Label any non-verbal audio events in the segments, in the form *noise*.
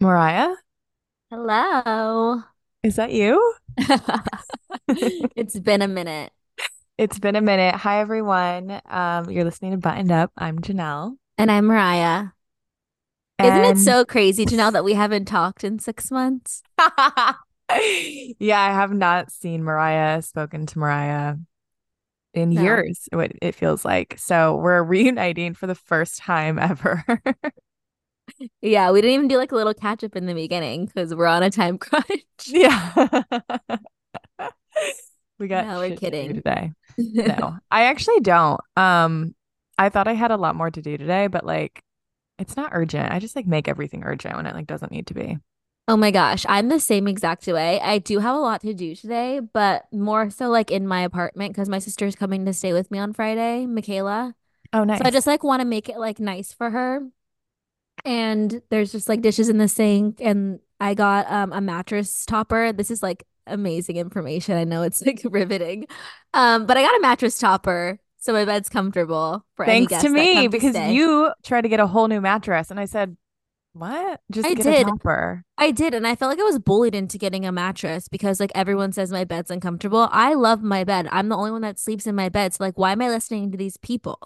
Mariah, Hello. is that you? *laughs* It's been a minute. It's been a minute. Hi, everyone. Um, you're listening to Buttoned Up. I'm Janelle. And I'm Mariah. Isn't it so crazy, Janelle, that we haven't talked in six months? *laughs* yeah, I have not seen Mariah, spoken to Mariah in No. years, what it feels like. So we're reuniting for the first time ever. *laughs* Yeah, we didn't even do like a little catch up in the beginning because we're on a time *laughs* crunch. Yeah. *laughs* We got No, we're to kidding. today. *laughs* No, I actually don't. Um, I thought I had a lot more to do today, but like it's not urgent. I just like make everything urgent when it like doesn't need to be. Oh my gosh, I'm the same exact way. I do have a lot to do today, but more so like in my apartment because my sister's coming to stay with me on Friday, Michaela. Oh, nice. So I just like want to make it like nice for her. And there's just like dishes in the sink and I got um a mattress topper. This is like amazing information. I know it's *laughs* like riveting. Um, but I got a mattress topper so my bed's comfortable Thanks to me come to because you tried to get a whole new mattress and I said, "What? Just I get a did. topper." I did, and I felt like I was bullied into getting a mattress because like everyone says my bed's uncomfortable. I love my bed. I'm the only one that sleeps in my bed. So like why am I listening to these people?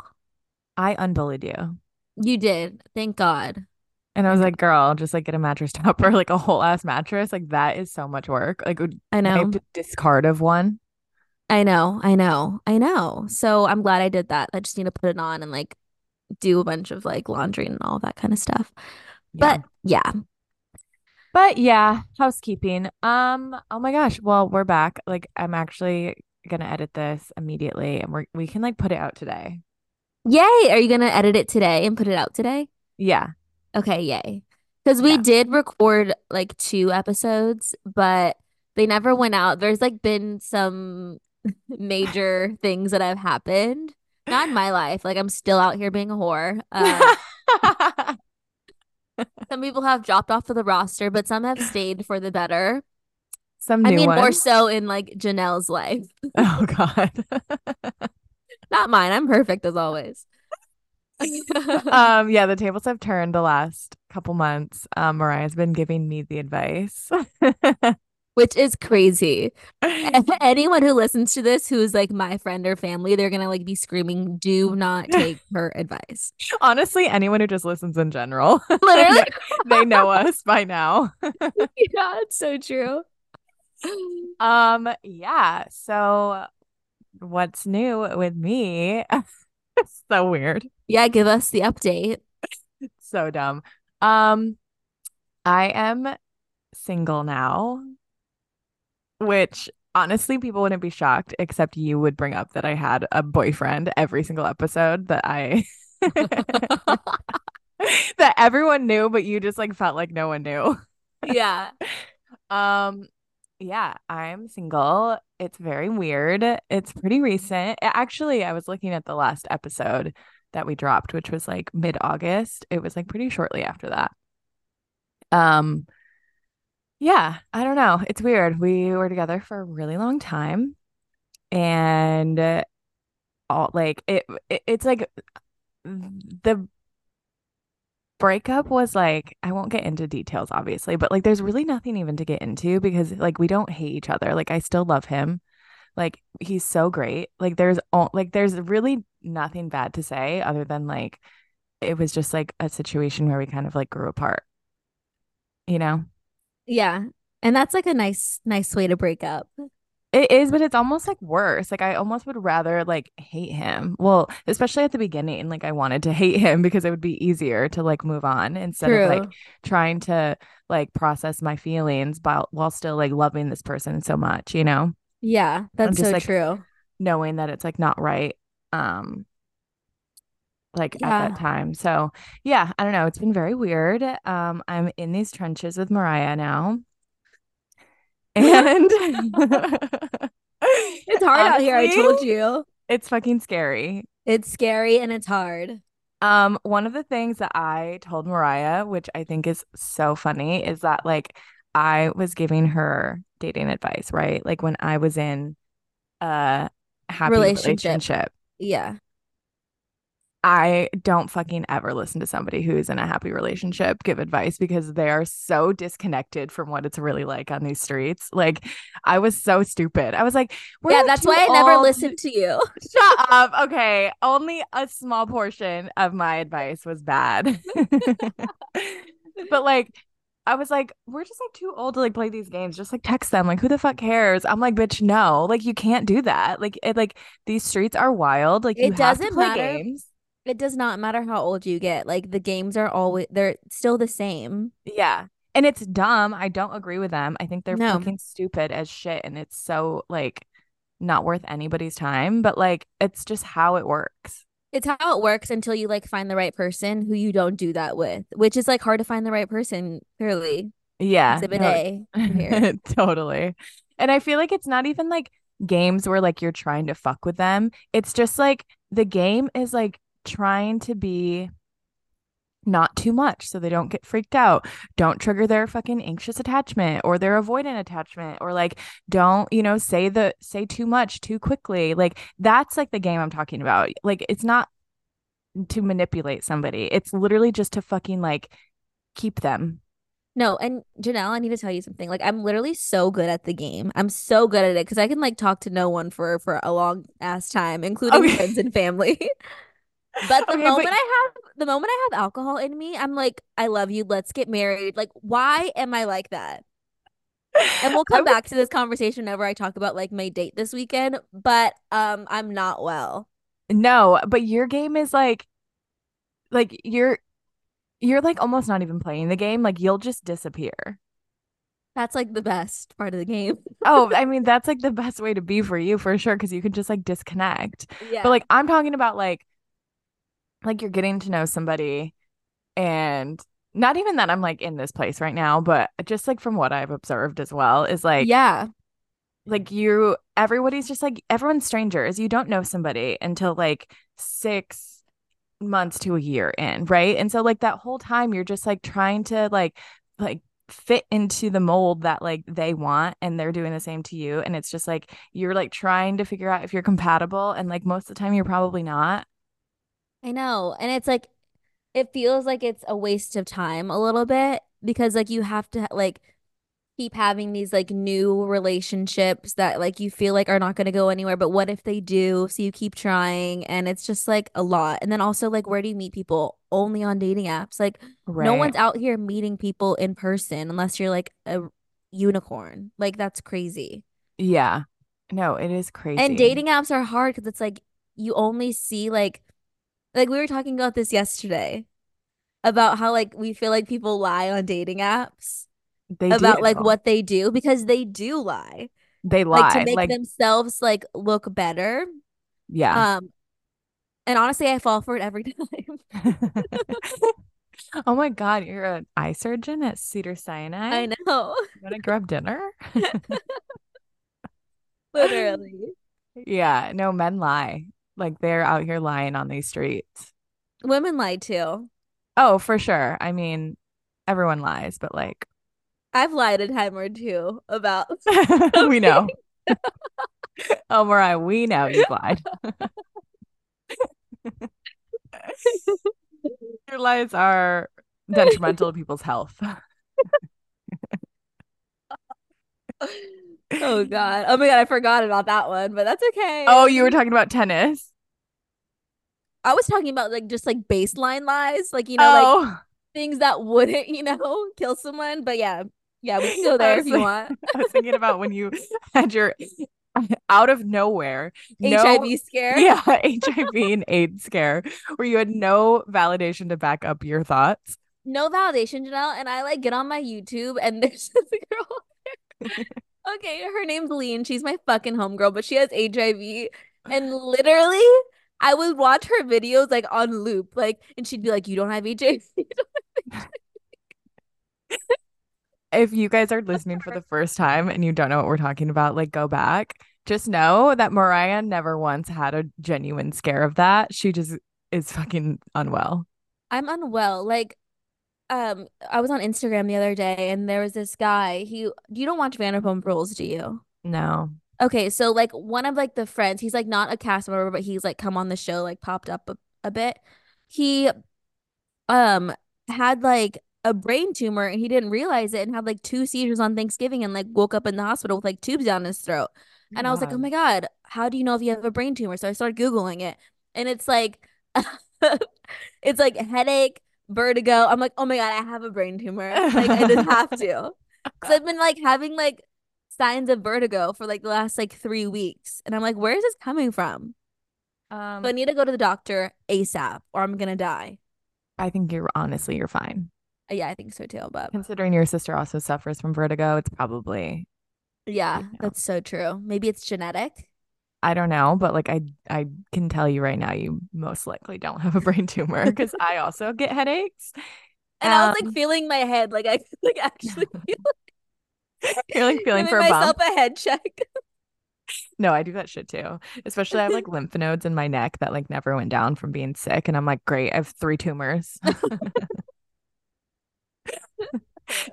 I unbullied you. You did. Thank God. And I was like, "Girl, just like get a mattress topper, *laughs* like a whole ass mattress. Like that is so much work. Like I I know. to discard of one?" I know. I know. I know. So I'm glad I did that. I just need to put it on and like do a bunch of like laundry and all that kind of stuff. Yeah. But yeah. But yeah, housekeeping. Um, oh my gosh. Well, we're back. Like I'm actually gonna edit this immediately and we're we can like put it out today. Yay. Are you gonna edit it today and put it out today? Yeah. Okay, yay. Because we Yeah. did record like two episodes, but they never went out. There's like been some *laughs* major things that have happened. Not in my life. Like I'm still out here being a whore. Um, *laughs* some people have dropped off of the roster, but some have stayed for the better. Some I mean, more so in like Janelle's life. Oh God. *laughs* Not mine. I'm perfect as always. *laughs* Um, yeah, the tables have turned the last couple months. Um, Mariah's been giving me the advice. *laughs* Which is crazy. *laughs* Anyone who listens to this who is like my friend or family, they're gonna like be screaming, do not take her advice. Honestly, anyone who just listens in general, Literally. they know us by now. Yeah, it's so true. Um, yeah. So what's new with me? *laughs* It's so weird. Yeah, give us the update. *laughs* So dumb. Um, I am single now, which honestly people wouldn't be shocked, except you would bring up that I had a boyfriend every single episode that I *laughs* that everyone knew, but you just like felt like no one knew. Yeah. Um, yeah, I'm single. It's very weird. It's pretty recent. Actually, I was looking at the last episode that we dropped, which was like mid-August. It was like pretty shortly after that. Um, yeah, I don't know. It's weird. We were together for a really long time and uh, all like it, it it's like the breakup was like I won't get into details obviously, but like there's really nothing even to get into because like we don't hate each other. Like I still love him. Like he's so great. Like there's like there's really nothing bad to say other than like it was just like a situation where we kind of like grew apart, you know? Yeah. And that's like a nice, nice way to break up. It is, but it's almost like worse. Like I almost would rather like hate him. Well, especially at the beginning, like I wanted to hate him because it would be easier to like move on instead of like trying to like process my feelings while while still like loving this person so much, you know? Yeah, that's just so like true. knowing that it's like not right um like at that time. So, yeah, I don't know. It's been very weird. Um I'm in these trenches with Mariah now. And *laughs* It's hard out here, I told you. it's fucking scary. It's scary and it's hard. Um, one of the things that I told Mariah, which I think is so funny, is that like I was giving her dating advice, right? Like when I was in a happy Relationship. relationship. Yeah. I don't fucking ever listen to somebody who is in a happy relationship give advice because they are so disconnected from what it's really like on these streets. Like, I was so stupid. I was like, yeah, that's why I never listened to you. *laughs* Shut up. Okay. Only a small portion of my advice was bad. *laughs* but like, I was like, we're just like too old to like play these games. Just like text them. Like, who the fuck cares? I'm like, bitch, no. Like, you can't do that. Like, it, like these streets are wild. Like, it doesn't play matter. games. It does not matter how old you get. Like, the games are always they're still the same. Yeah, and it's dumb. I don't agree with them. I think they're no. fucking stupid as shit, and it's so like not worth anybody's time. But like, it's just how it works it's how it works until you like find the right person who you don't do that with, which is like hard to find the right person, clearly. Yeah. Exhibit no, A. *laughs* totally. And I feel like it's not even like games where like you're trying to fuck with them. It's just like the game is like trying to be not too much so they don't get freaked out. Don't trigger their fucking anxious attachment or their avoidant attachment or like don't, you know, say the say too much too quickly. Like that's like the game I'm talking about. Like it's not to manipulate somebody. It's literally just to fucking like keep them. No, and Janelle, I need to tell you something. Like I'm literally so good at the game. I'm so good at it because I can like talk to no one for for a long ass time, including okay. friends and family. *laughs* But the okay, moment but... I have the moment I have alcohol in me, I'm like, I love you. Let's get married. Like, why am I like that? And we'll come back to this conversation whenever I talk about like my date this weekend. But um, I'm not well. No, but your game is like, like you're, you're like almost not even playing the game. Like you'll just disappear. That's like the best part of the game. oh, I *laughs* mean, that's like the best way to be for you for sure. Cause you can just like disconnect. Yeah. But like, I'm talking about like like you're getting to know somebody and not even that I'm like in this place right now, but just like from what I've observed as well is like yeah. Like you everybody's just like everyone's strangers. You don't know somebody until like 6 months to a year in, right? And so like that whole time you're just like trying to like like fit into the mold that like they want and they're doing the same to you and it's just like you're like trying to figure out if you're compatible and like most of the time you're probably not I know. And it's like it feels like it's a waste of time a little bit because like you have to like keep having these like new relationships that like you feel like are not going to go anywhere but what if they do so you keep trying and it's just like a lot and then also like where do you meet people only on dating apps like right. no one's out here meeting people in person unless you're like a unicorn like that's crazy yeah no it is crazy and dating apps are hard because it's like you only see like like we were talking about this yesterday about how like we feel like people lie on dating apps they about do. like what they do because they do lie. They lie like, to make like, themselves like look better. Yeah. Um and honestly I fall for it every *laughs* time. *laughs* oh my god, you're an eye surgeon at Cedar Sinai? I know. You want to grab dinner? *laughs* Literally. Yeah, no men lie. Like they're out here lying on these streets. Women lie too. Oh, for sure. I mean, everyone lies, but like I've lied a time or two about *laughs* we know. *laughs* oh Mariah, we know you've lied. *laughs* Your lies are detrimental to people's health. Oh god. Oh my god, I forgot about that one, but that's okay. Oh, you were talking about tennis. I was talking about like just like baseline lies, like you know, oh. like things that wouldn't, you know, *laughs* kill someone. But yeah, yeah, we can go *laughs* there if you want. *laughs* I was thinking about when you had your out of nowhere HIV no, scare. Yeah, HIV and AIDS scare where you had no validation to back up your thoughts. No validation, Janelle. And I like get on my YouTube and there's this girl. Okay, her name's Lean. She's my fucking homegirl, but she has HIV. And *sighs* literally I would watch her videos like on loop, like, and she'd be like, "You don't have HIV." *laughs* if you guys are listening for the first time and you don't know what we're talking about, like, go back. Just know that Mariah never once had a genuine scare of that. She just is fucking unwell. I'm unwell. Like, um, I was on Instagram the other day and there was this guy. He, you don't watch Vanderpump Rules, do you? No. Okay, so like one of like the friends, he's like not a cast member, but he's like come on the show, like popped up a bit. He um had like a brain tumor and he didn't realize it and had like two seizures on Thanksgiving and like woke up in the hospital with like tubes down his throat. Oh And I was like, "Oh my god, how do you know if you have a brain tumor?" So I started googling it and it's like *laughs* it's like headache, vertigo. I'm like, "Oh my god, I have a brain tumor." Like I just have to. *laughs* Cuz I've been like having like signs of vertigo for like the last like 3 weeks and I'm like, "Where is this coming from?" Um, So I need to go to the doctor ASAP or I'm going to die. I think you're honestly you're fine. Yeah, I think so too, but Considering your sister also suffers from vertigo, it's probably yeah, you know. that's so true. Maybe it's genetic. I don't know, but like I I can tell you right now, you most likely don't have a brain tumor because I also get headaches. And I was like Um, feeling my head, like I like *laughs* actually feel you're like feeling *laughs* for a bump. myself a head check. No, I do that shit too. Especially I have like lymph nodes in my neck that like never went down from being sick, and I'm like, great, I have three tumors. *laughs*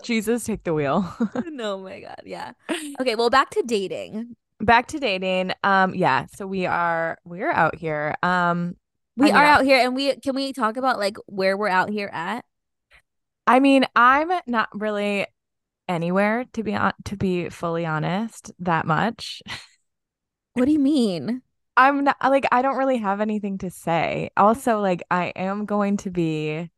Jesus, take the wheel. no, my God. Yeah. Okay, well, back to dating. Back to dating. Um, yeah. So we are we're out here. Um, We I are out here and we can we talk about like where we're out here at? I mean, I'm not really anywhere to be on to be fully honest that much. What do you mean? I'm not like I don't really have anything to say. Also, like I am going to be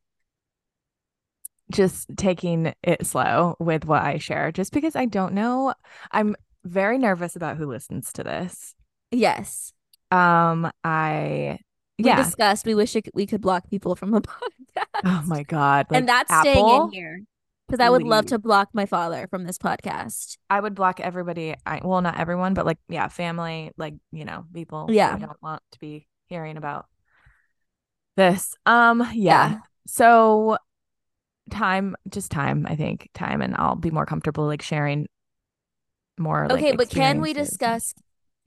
just taking it slow with what I share just because I don't know. I'm very nervous about who listens to this. Yes. Um, I We yeah. discussed we wish it, we could block people from the *laughs* podcast. Oh my God. Like and that's staying in here. Because I would love to block my father from this podcast. I would block everybody. I well, not everyone, but like yeah, family, like you know, people Yeah. I don't want to be hearing about this. Um, yeah. Yeah. So time, just time, I think. Time and I'll be more comfortable like sharing more like Okay, but can we discuss?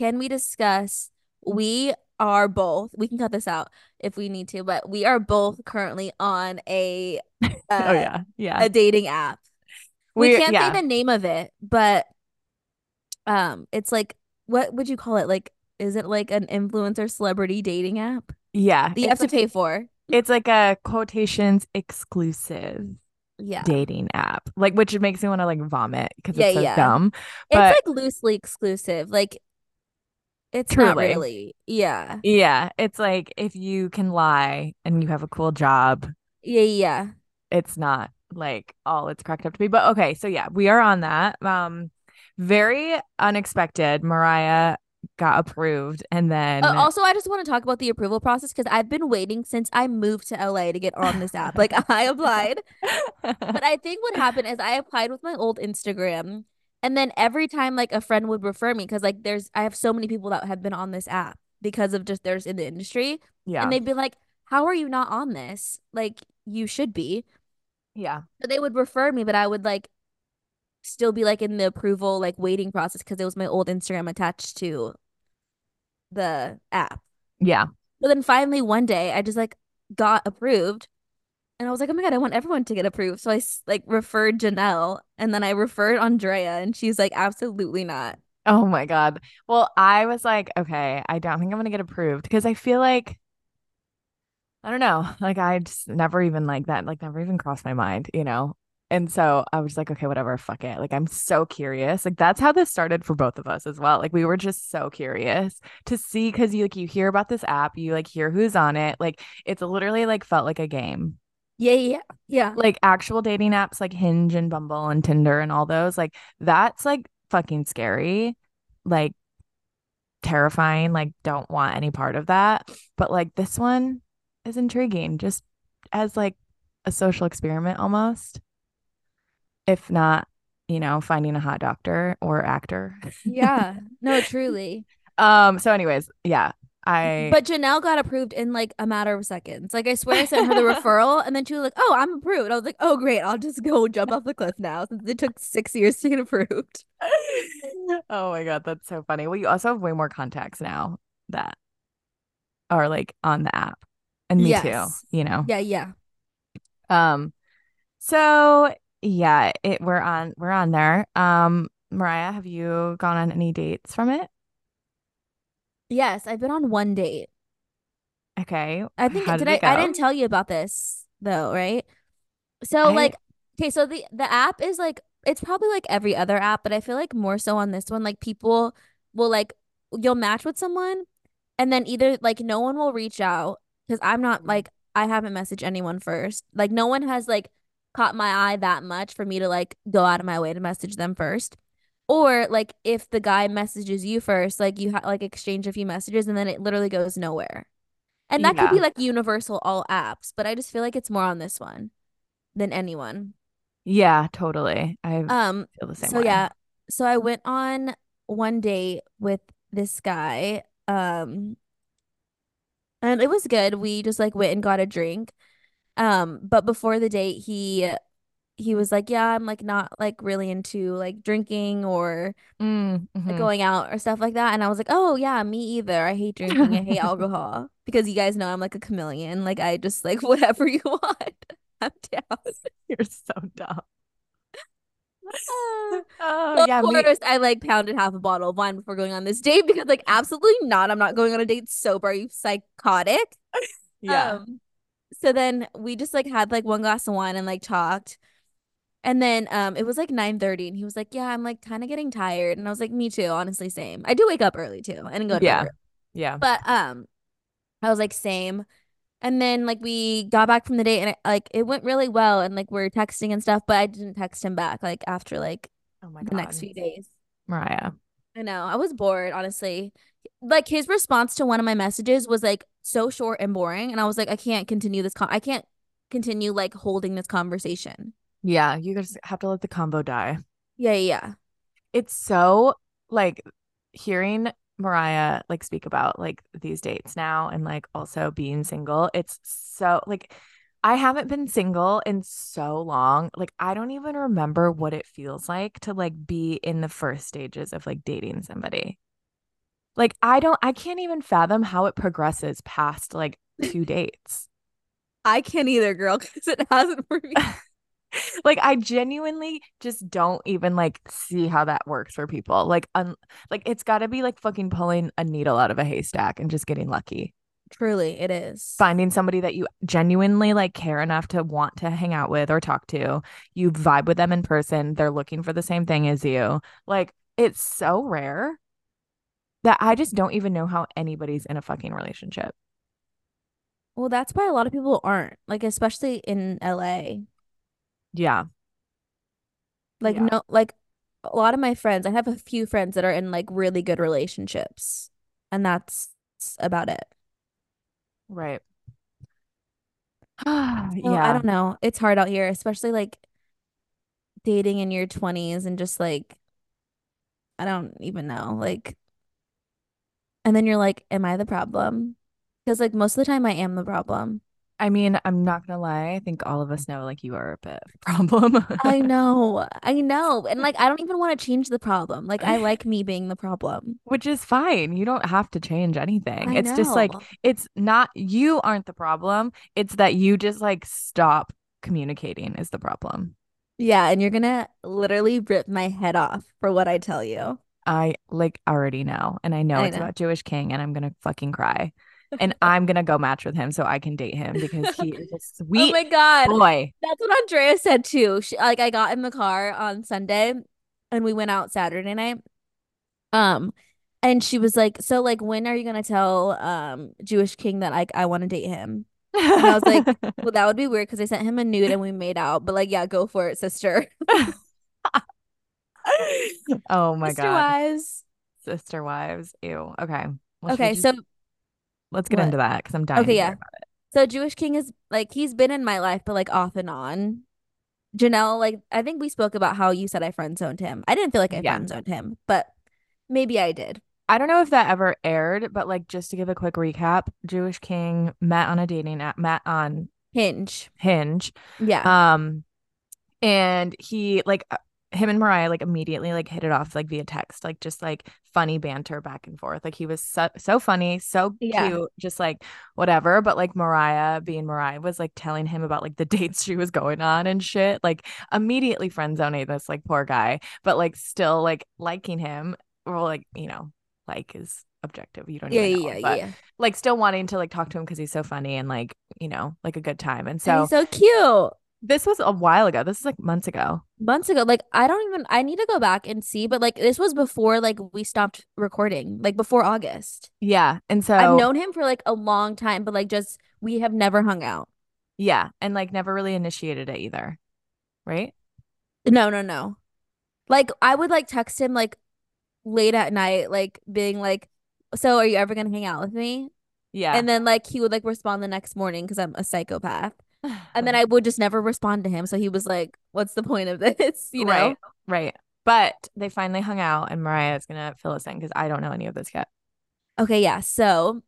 Can we discuss? We are both. We can cut this out if we need to, but we are both currently on a *laughs* uh, Oh yeah. Yeah. a dating app. We, We can't yeah. say the name of it, but um, it's like what would you call it? Like, is it like an influencer celebrity dating app Yeah. that you have to pay for? it's like a quotations exclusive Yeah, dating app. Like which makes me want to like vomit because Yeah, it's so yeah. dumb. it's like loosely exclusive. Like, it's not really. Yeah, yeah, it's like if you can lie and you have a cool job, yeah, yeah. it's not like all it's cracked up to be. But okay, so yeah, we are on that. Um, very unexpected. Mariah got approved, and then Uh, also, I just want to talk about the approval process because I've been waiting since I moved to LA to get on this app. Like, *laughs* I applied, but I think what happened is I applied with my old Instagram, and then every time like a friend would refer me because like there's I have so many people that have been on this app because of just there's in the industry, yeah, and they'd be like, "How are you not on this? Like, you should be." yeah, So they would refer me, but I would like still be like in the approval like waiting process because it was my old Instagram attached to the app. yeah. But then finally one day I just like got approved and I was like, oh my God, I want everyone to get approved. So I like referred Janelle and then I referred Andrea and she's like, absolutely not. Oh my God. Well, I was like, okay, I don't think I'm gonna get approved because I feel like I don't know, like I just never even like that, like never even crossed my mind, you know. And so I was like, okay, whatever, fuck it. Like I'm so curious. Like that's how this started for both of us as well. Like we were just so curious to see because you like you hear about this app, you like hear who's on it. Like it's literally like felt like a game. Yeah, yeah, yeah. Like actual dating apps like Hinge and Bumble and Tinder and all those, like that's like fucking scary. Like terrifying. Like don't want any part of that. But like this one is intriguing just as like a social experiment almost. If not, you know, finding a hot doctor or actor. Yeah. *laughs* No, truly. Um, so anyways, yeah. I But Janelle got approved in like a matter of seconds. Like I swear I sent her the referral and then she was like, Oh, I'm approved. I was like, Oh great, I'll just go jump off the cliff now since it took six years to get approved. *laughs* oh my god, that's so funny. Well, you also have way more contacts now that are like on the app. And me Yes. too, you know. Yeah, yeah. Um, so yeah, it we're on we're on there. Um, Mariah, have you gone on any dates from it? Yes, I've been on one date. Okay. I think How did, did I? I didn't tell you about this though, right? So I like okay, so the the app is like it's probably like every other app, but I feel like more so on this one like people will like you'll match with someone and then either like no one will reach out because I'm not Mm. like I haven't messaged anyone first. Like no one has like caught my eye that much for me to like go out of my way to message them first. Or like if the guy messages you first, like you ha like exchange a few messages and then it literally goes nowhere. And that could be like universal all apps, but I just feel like it's more on this one than anyone. Yeah, totally. I Um, feel the same so way. yeah, so I went on one date with this guy. Um, and it was good. We just like went and got a drink. Um, but before the date, he he was like, "Yeah, I'm like not like really into like drinking or Mm, mhm. going out or stuff like that." And I was like, "Oh, yeah, me either. I hate drinking. I hate *laughs* alcohol." Because you guys know I'm like a chameleon. Like I just like *laughs* whatever you want. *laughs* I'm down. You're so dumb. Ah. Oh, So of yeah, me. course I like pounded half a bottle of wine before going on this date because like absolutely not. I'm not going on a date sober. Are you psychotic? Yeah. Um, so then we just like had like one glass of wine and like talked. And then um it was like 9:30 and he was like, "Yeah, I'm like kind of getting tired." And I was like, "Me too, honestly, same." I do wake up early too and go to Yeah. early. Yeah. But um I was like, "Same." And then like we got back from the date and it, like it went really well and like we're texting and stuff, but I didn't text him back like after like Oh my God. the next few days. Mariah. I know. I was bored, honestly. Like his response to one of my messages was like so short and boring, and I was like, I can't continue this con I can't continue like holding this conversation. Yeah, you just have to let the combo die. Yeah, yeah. It's so like hearing Mariah like speak about like these dates now and like also being single. It's so like I haven't been single in so long. Like I don't even remember what it feels like to like be in the first stages of like dating somebody. Like I don't I can't even fathom how it progresses past like two *laughs* dates. I can't either, girl, because it hasn't for me. *laughs* like I genuinely just don't even like see how that works for people. Like un like it's got to be like fucking pulling a needle out of a haystack and just getting lucky. Truly, it is. Finding somebody that you genuinely like care enough to want to hang out with or talk to. You vibe with them in person. They're looking for the same thing as you. Like it's so rare that I just don't even know how anybody's in a fucking relationship. Well, that's why a lot of people aren't, like, especially in LA. Yeah. Like, Yeah. no, like a lot of my friends, I have a few friends that are in like really good relationships, and that's about it. Right. *sighs* So yeah. I don't know. It's hard out here, especially like dating in your 20s and just like I don't even know. Like and then you're like, am I the problem? Because like most of the time I am the problem. I mean, I'm not gonna lie. I think all of us know like you are a bit of a problem. *laughs* I know. I know. And like I don't even want to change the problem. Like I like me being the problem. Which is fine. You don't have to change anything. I It's just like it's not you aren't the problem. It's that you just like stop communicating is the problem. Yeah, and you're gonna literally rip my head off for what I tell you. I like already know. And I know I it's know. about Jewish King and I'm gonna fucking cry. And *laughs* I'm gonna go match with him so I can date him because he is a *laughs* Oh sweet my God. boy. That's what Andrea said too. She like I got in the car on Sunday and we went out Saturday night. Um, and she was like, "So like when are you gonna tell um Jewish King that like I want to date him?" And I was like, *laughs* "Well, that would be weird because I sent him a nude and we made out, but like yeah, go for it, sister." *laughs* oh my Sister God. wise. Sister wives. Ew. Okay. Well, Okay, just so let's get what? into that because I'm dying Okay, yeah. So Jewish King is like he's been in my life, but like off and on. Janelle, like I think we spoke about how you said I friend zoned him. I didn't feel like I Yeah. friend zoned him, but maybe I did. I don't know if that ever aired, but like just to give a quick recap, Jewish King met on a dating app, met on Hinge. Hinge. Yeah. Um, and he like him and Mariah like immediately like hit it off like via text, like just like funny banter back and forth. Like he was so so funny, so Yeah. cute, just like whatever. But like Mariah, being Mariah, was like telling him about like the *laughs* dates she was going on and shit. Like immediately friend zoning this like poor guy, but like still like liking him or like you know like is objective. You don't Yeah, know yeah, yeah, but yeah. like still wanting to like talk to him because he's so funny and like, you know, like a good time. And And so he's so cute. This was a while ago. This is like months ago. Months ago, like I don't even I need to go back and see, but like this was before like we stopped recording, like before August. Yeah. And so I've known him for like a long time, but like just we have never hung out. yeah, and like never really initiated it either. Right? No, no, no. Like I would like text him like late at night, like being like, "So are you ever gonna hang out with me?" Yeah. And then like he would like respond the next morning because I'm a psychopath. And then I would just never respond to him. So he was like, "What's the point of this?" *laughs* You know? Right. Right. But they finally hung out and Mariah is gonna fill us in because I don't know any of this yet. Okay, yeah. So,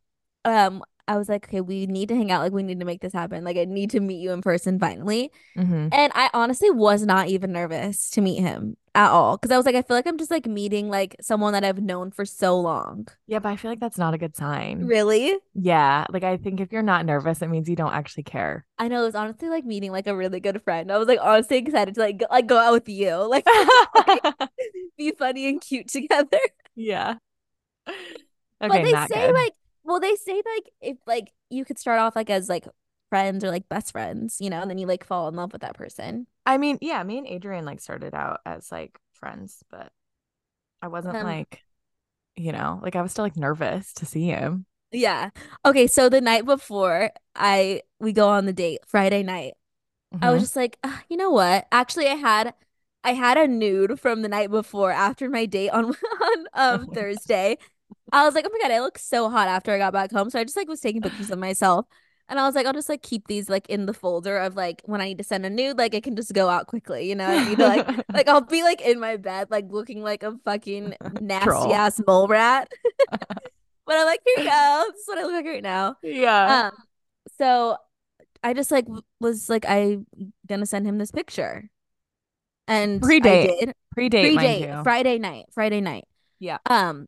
um, I was like, okay, we need to hang out. Like, we need to make this happen. Like, I need to meet you in person finally. Mm-hmm. And I honestly was not even nervous to meet him at all because I was like, I feel like I'm just like meeting like someone that I've known for so long. Yeah, but I feel like that's not a good sign. Really? Yeah. Like I think if you're not nervous, it means you don't actually care. I know it was honestly like meeting like a really good friend. I was like honestly excited to like go, like go out with you, like *laughs* *laughs* be funny and cute together. yeah. but they say good. like, well, they say like if like you could start off like as like friends or like best friends, you know, and then you like fall in love with that person. I mean, yeah, me and Adrian like started out as like friends, but I wasn't Um, like, you know, like I was still like nervous to see him. Yeah. Okay, so the night before I we go on the date, Friday night, I was Mhm. just like, "Ah, you know what? Actually, I had I had a nude from the night before after my date on *laughs* on um Thursday. I was like, oh my God, I look so hot after I got back home. So I just like was taking pictures of myself. And I was like, I'll just like keep these like in the folder of like when I need to send a nude, like it can just go out quickly, you know? I need to like *laughs* like I'll be like in my bed, like looking like a fucking nasty Troll. ass mole rat. *laughs* *laughs* but I'm like, here you go. This is what I look like right now. yeah. Um, so I just like was like I gonna send him this picture, and Pre-date. Pre-date, pre-date. Friday night, Friday night. Yeah. Um,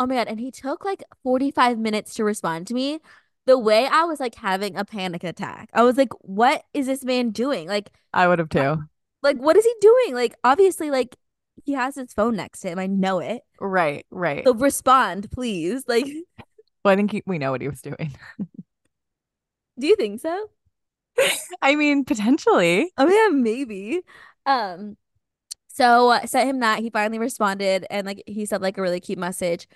oh my god, and he took like forty five minutes to respond to me. The way I was like having a panic attack, I was like, "What is this man doing? Like, I would have too. like what is he doing? Like, obviously, like he has his phone next to him. I know it. Right, right. So respond, please. *laughs* Like, Well, I think he, we know what he was doing. do you think so? *laughs* I mean, potentially. Oh yeah, maybe. Um, so uh, sent him that. He finally responded, and like he said like a really cute message.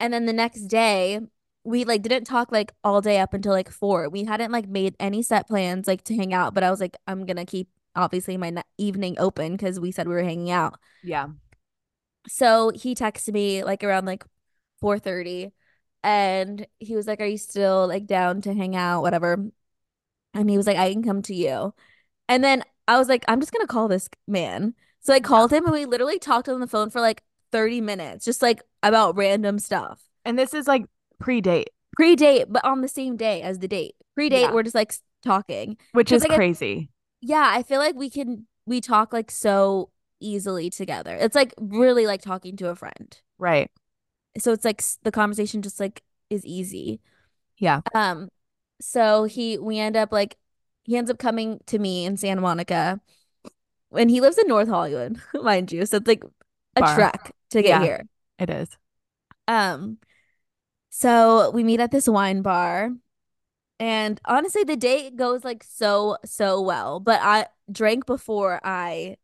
And then the next day, we like didn't talk like all day up until like four. We hadn't like made any set plans like to hang out, but I was like, I'm gonna keep obviously my evening open because we said we were hanging out. Yeah. So he texted me like around like 4:30 and he was like, "Are you still like down to hang out whatever?" And he was like, "I can come to you." And then I was like, "I'm just going to call this man." So I called him and we literally talked on the phone for like 30 minutes just like about random stuff. And this is like pre-date, Pre-date, but on the same day as the date. Pre-date, Yeah. we're just like talking. which is like, I- crazy. Yeah, I feel like we can we talk like so easily together. It's like really like talking to a friend. Right. so it's like the conversation just like is easy Yeah. um so he we end up like he ends up coming to me in Santa Monica when he lives in North Hollywood *laughs* mind you so it's like a Far. trek to get Yeah. here It is. um so we meet at this wine bar and honestly the date goes like so so well but I drank before I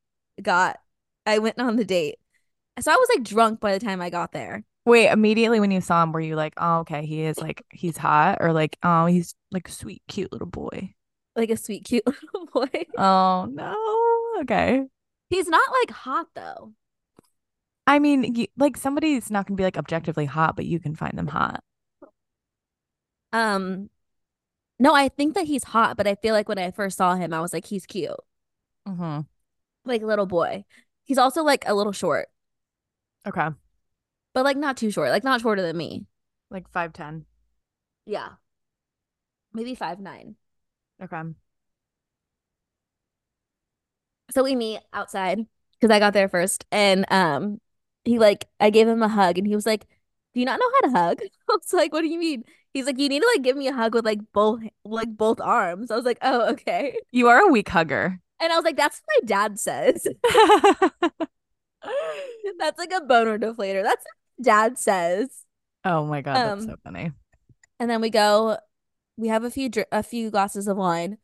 got I went on the date so I was like drunk by the time I got there Wait, immediately when you saw him, were you like, oh, okay, he is like, he's hot, or like, oh, he's like a sweet, cute little boy? like a sweet cute *laughs* little boy Oh, no. Okay. He's not like hot though. I mean, y like somebody's not gonna be like objectively hot, but you can find them hot. Um, no, I think that he's hot, but I feel like when I first saw him, I was like, he's cute, Mm-hmm. like little boy. He's also like a little short, Okay. but like not too short, like not shorter than me. Like 5'10. Yeah, maybe five nine. Okay. So we meet outside because I got there first, and um, he like I gave him a hug, and he was like, "Do you not know how to hug?" *laughs* I was like, "What do you mean?" He's like, "You need to like give me a hug with like both like both arms." I was like, "Oh, okay." *laughs* You are a weak hugger. And I was like, "That's what my dad says." *laughs* That's like a boner deflator. That's what dad says. Oh my god, that's Um, so funny. and then we go, we have a few dr- a few glasses of wine,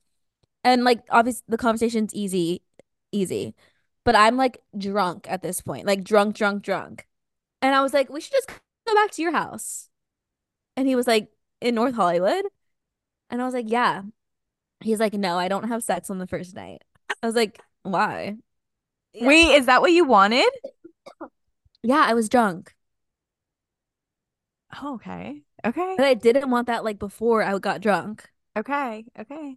and like obviously the conversation's easy, easy, but I'm like drunk at this point, like drunk, drunk, drunk, and I was like, we should just go back to your house, and he was like in North Hollywood, and I was like, yeah. He's like, no, I don't have sex on the first night. I was like, why? Yeah. Wait, is that what you wanted? Yeah, I was drunk. Oh, okay. Okay. But I didn't want that like before I got drunk. Okay. Okay.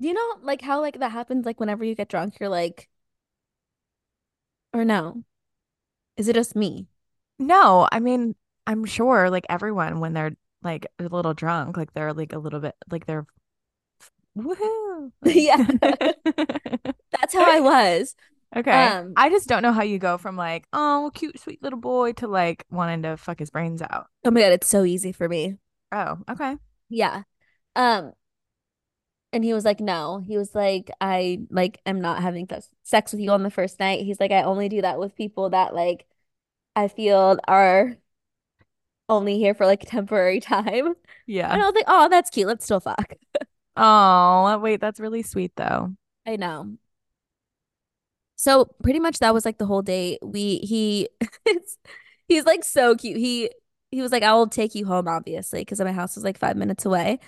Do you know like how like that happens like whenever you get drunk, you're like or no? Is it just me? No, I mean, I'm sure like everyone when they're like a little drunk, like they're like a little bit like they're woohoo. *laughs* Yeah. *laughs* That's how I was. Okay. Um, I just don't know how you go from like, oh, cute, sweet little boy to like wanting to fuck his brains out. Oh my God, it's so easy for me. Oh, okay. Yeah. Um and he was like, no. He was like, I like am not having sex with you on the first night. He's like, I only do that with people that like I feel are only here for like temporary *laughs* time. Yeah. And I was like, oh, that's cute. Let's still fuck. *laughs* Oh, wait, that's really sweet though. I know. So pretty much that was like the whole day. We he *laughs* it's he's like so cute. He he was like, I will take you home, obviously, because my house was like five minutes away.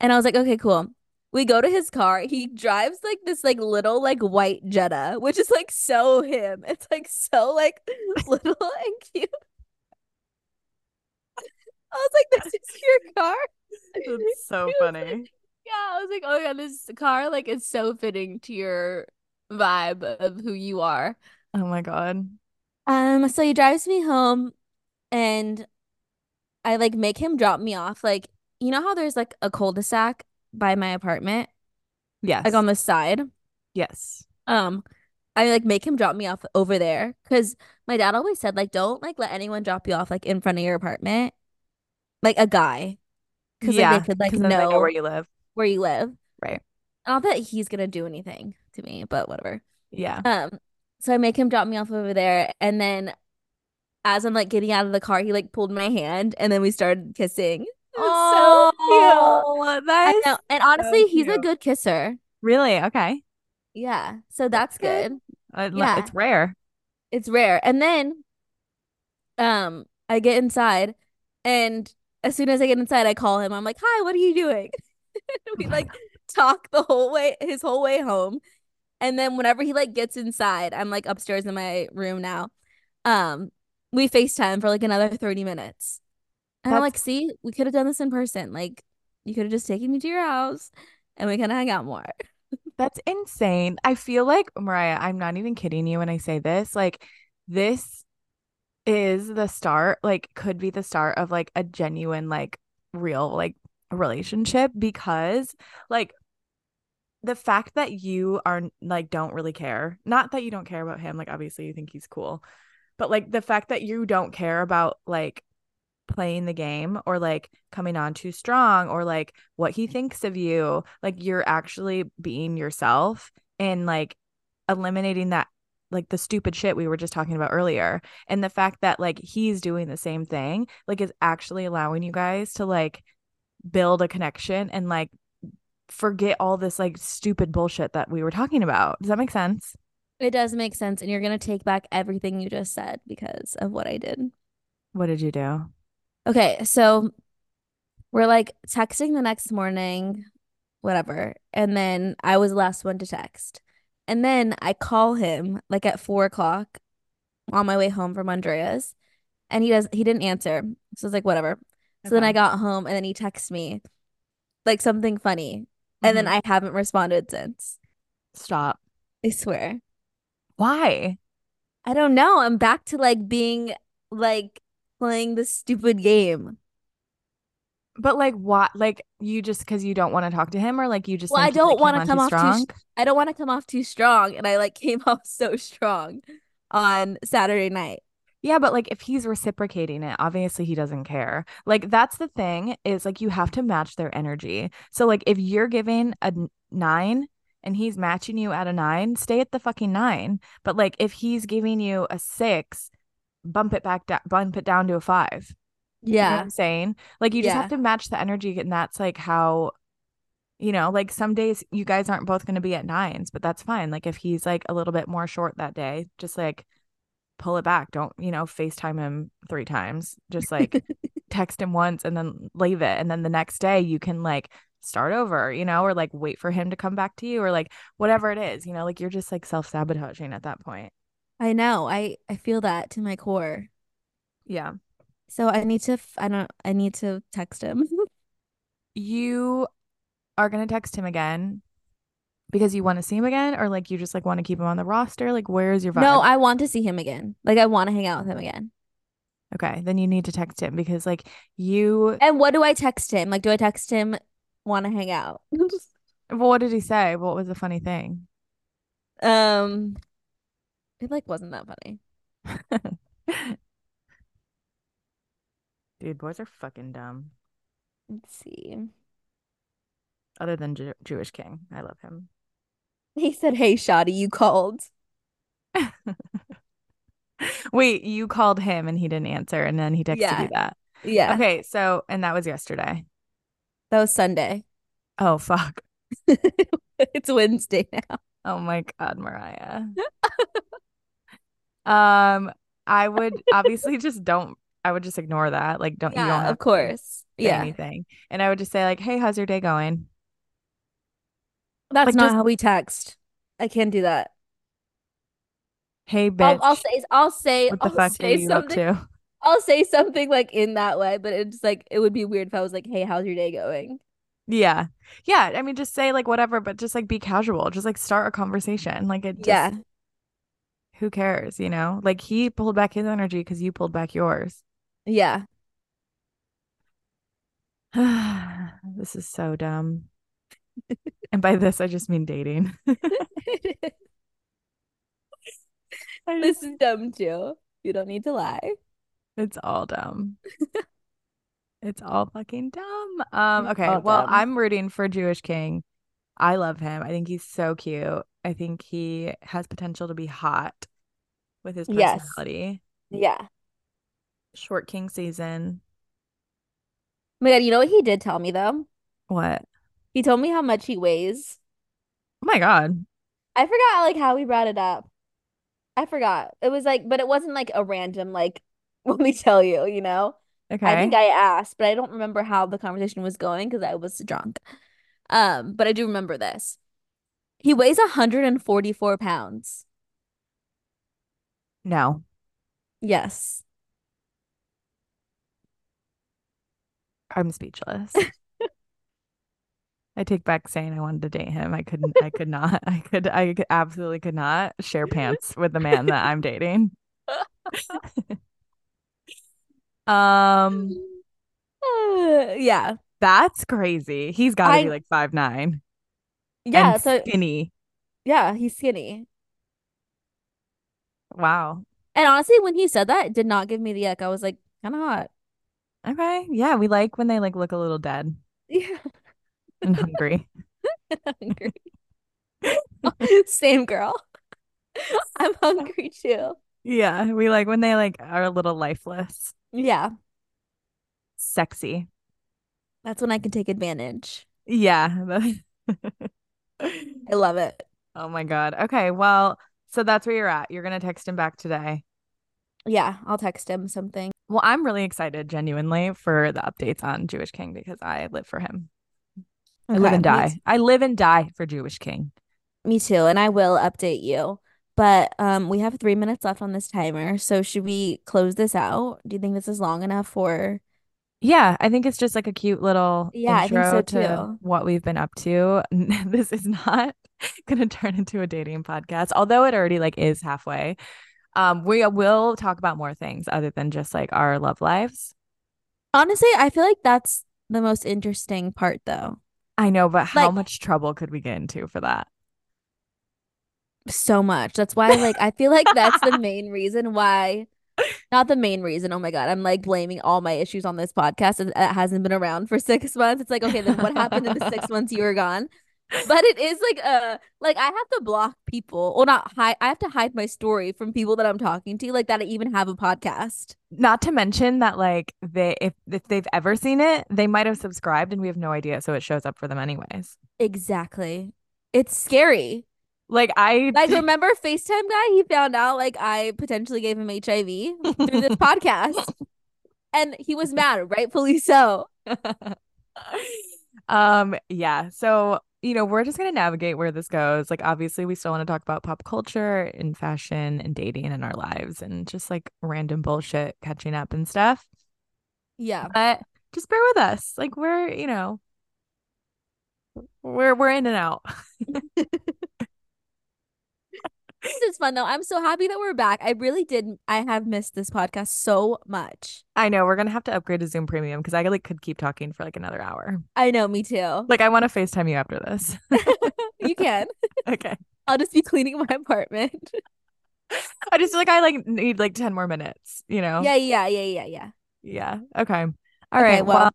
And I was like, okay, cool. We go to his car. He drives like this like little like white Jetta, which is like so him. *laughs* It's like so like *laughs* little and cute. I was like, this is your car? It's *laughs* so funny. Yeah, I was like, oh yeah, this car like is so fitting to your vibe of who you are. Oh my God. Um, so he drives me home and I like make him drop me off. Like, you know how there's like a cul-de-sac by my apartment, Yes. like on the side? Yes. Um, I like make him drop me off over there because my dad always said, like, don't like let anyone drop you off like in front of your apartment, like a guy. Because yeah, like they could like 'cause then they know know where you live. where you live. Right. Not that he's gonna do anything to me, but whatever. Yeah. Um, so I make him drop me off over there, and then as I'm like getting out of the car, he like pulled my hand, and then we started kissing. Was so cute. And honestly, he's a good kisser. really okay. Yeah, so that's good. good. Uh, Yeah. It's rare. It's rare. And then, um, I get inside, and as soon as I get inside, I call him. I'm like, "Hi, what are you doing?" *laughs* we like *laughs* talk the whole way, his whole way home. And then whenever he like gets inside, I'm like upstairs in my room now. Um, we FaceTime for like another 30 minutes. And I'm like, see, we could have done this in person. Like, you could have just taken me to your house and we could hang out more. That's insane. I feel like, Mariah, I'm not even kidding you when I say this. Like, this is the start, like, could be the start of like a genuine, like, real, like, relationship because, like, the fact that you are like, don't really care, not that you don't care about him, like, obviously you think he's cool, but like, the fact that you don't care about, like, playing the game or like coming on too strong or like what he thinks of you like you're actually being yourself and like eliminating that like the stupid shit we were just talking about earlier and the fact that like he's doing the same thing like is actually allowing you guys to like build a connection and like forget all this like stupid bullshit that we were talking about does that make sense It does make sense. And you're going to take back everything you just said because of what I did. what did you do Okay, so we're like texting the next morning, whatever. And then I was the last one to text. And then I call him like at four o'clock on my way home from Andreas. And he does he didn't answer. So it's like, whatever. So then I got home and then he texts me like something funny. And then Mhm. I haven't responded since. stop I swear. why I don't know. I'm back to like being like playing this stupid game. But like what? Like you just because you don't want to talk to him, or like you just Well, I don't want to come too off too. strong? sh- I don't want to come off too strong, and I like *laughs* came off so strong on Saturday night. Yeah, but like if he's reciprocating it, obviously he doesn't care. Like that's the thing is like you have to match their energy. So like if you're giving a nine and he's matching you at a nine, stay at the fucking nine. But like if he's giving you a six, bump it back down, bump it down to a five. You know what Yeah. I'm saying? Like you just Yeah. have to match the energy, and that's like how, you know, like some days you guys aren't both going to be at nines, but that's fine. Like if he's like a little bit more short that day, just like pull it back. Don't, you know, FaceTime him three times. Just like *laughs* text him once and then leave it. And then the next day you can like start over, you know, or like wait for him to come back to you or like whatever it is, you know, like you're just like self-sabotaging at that point. I know. I I feel that to my core. Yeah. So I need to f- I don't I need to text him. *laughs* You are going to text him again because you want to see him again or like you just like want to keep him on the roster? Like where's your vibe? No, I want to see him again. Like I want to hang out with him again. okay, then you need to text him because like you And what do I text him? Like do I text him want to hang out? *laughs* well, what did he say? What was the funny thing? um it like wasn't that funny. Dude, boys are fucking dumb. Let's see. Other than Jew- Jewish King. I love him. He said, "Hey, Shoddy, you called." *laughs* Wait, you called him and he didn't answer, and then he texted Yeah. you that. Yeah. Okay, so and that was yesterday. That was Sunday. Oh fuck. *laughs* it's Wednesday now. Oh my god, Mariah. *laughs* um, I would *laughs* obviously just don't. I would just ignore that. Like, don't you don't of course. Yeah. anything, and I would just say like, "Hey, how's your day going?" That's Like, not just- how we text. I can't do that. Hey, I'll. I'll say I'll say what the I'll fuck are say you up something. to? I'll say something like in that way, but it's like it would be weird if I was like, "Hey, how's your day going?" Yeah, yeah. I mean, just say like whatever, but just like be casual. Just like start a conversation. Like it. Just, Yeah. Who cares? You know, like he pulled back his energy because you pulled back yours. Yeah. *sighs* this is so dumb. and by this, I just mean dating. *laughs* This is dumb too. You don't need to lie. it's all dumb. *laughs* it's all fucking dumb. Um, okay. all Well, dumb. I'm rooting for Jewish King. I love him. I think he's so cute. I think he has potential to be hot with his Yes. personality. Yeah. Short King season. Oh my God, you know what he did tell me though? What? He told me how much he weighs. Oh my God. I forgot like how we brought it up. I forgot. It was like, but it wasn't like a random like *laughs* let me tell you, you know? Okay. I think I asked, but I don't remember how the conversation was going because I was drunk. Um, but I do remember this. He weighs 144 pounds. No. Yes. I'm speechless. *laughs* I take back saying I wanted to date him. I couldn't. I could not. I could. I could- absolutely could not share pants with the man that I'm dating. *laughs* *laughs* um, Uh, yeah. that's crazy. He's got to be like five nine. Yeah, so skinny. yeah, he's skinny. Wow. And honestly, when he said that, it did not give me the yuck. I was like, kind of hot. Okay. Yeah, we like when they like look a little dead Yeah. *laughs* and hungry. *laughs* hungry. *laughs* Same girl. I'm hungry too. yeah, we like when they like are a little lifeless, Yeah, sexy. that's when I can take advantage. Yeah. I love it. Oh my God. Okay. Well, so that's where you're at. You're going to text him back today. Yeah, I'll text him something. Well, I'm really excited, genuinely, for the updates on Jewish King because I live for him. I live and die. I live and die for Jewish King. Me too, and I will update you. But um, we have three minutes left on this timer, so should we close this out? Do you think this is long enough for? Yeah, I think it's just like a cute little Yeah, I think intro so to too. what we've been up to. *laughs* This is not *laughs* going to turn into a dating podcast, although it already like is halfway. Um, we will talk about more things other than just like our love lives. Honestly, I feel like that's the most interesting part, though. I know, but how Like- much trouble could we get into for that? So much. That's why, like, I feel like that's the main reason why. Not the main reason. Oh my God. I'm like blaming all my issues on this podcast. and It hasn't been around for *laughs* six months. It's like, okay, then what happened in the six *laughs* months you were gone? but it is like a like I have to block people or not hide I have to hide my story from people that I'm talking to like that I even have a podcast. Not to mention that like they if if they've ever seen it, they might have subscribed and we have no idea, so it shows up for them anyways. Exactly. It's scary. Like I Like *laughs* remember FaceTime guy? He found out like I potentially gave him HIV *laughs* through this podcast. And he was mad, rightfully so. *laughs* um yeah. So, you know, we're just going to navigate where this goes. Like obviously we still want to talk about pop culture and fashion and dating in our lives and just like random bullshit catching up and stuff. Yeah. But just bear with us. Like we're, you know, we're we're in and out. This is fun though. I'm so happy that we're back. I really did. I have missed this podcast so much. I know we're gonna have to upgrade to Zoom Premium because I like could keep talking for like another hour. I know, me too. Like I want to FaceTime you after this. *laughs* you can. *laughs* okay. I'll just be cleaning my apartment. *laughs* I just feel like I like need like 10 more minutes, you know? Yeah, yeah, yeah, yeah, yeah. Yeah. Okay. All Okay, right. well-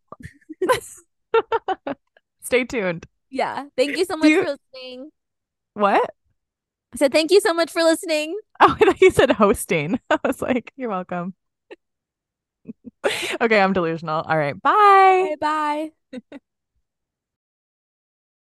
Well, stay tuned. Yeah. Thank you so much you- for listening. What? Said thank you so much for listening. *laughs* Oh, I thought you said hosting. *laughs* I was like, you're welcome. *laughs* okay, I'm delusional. All right. Bye. Bye bye.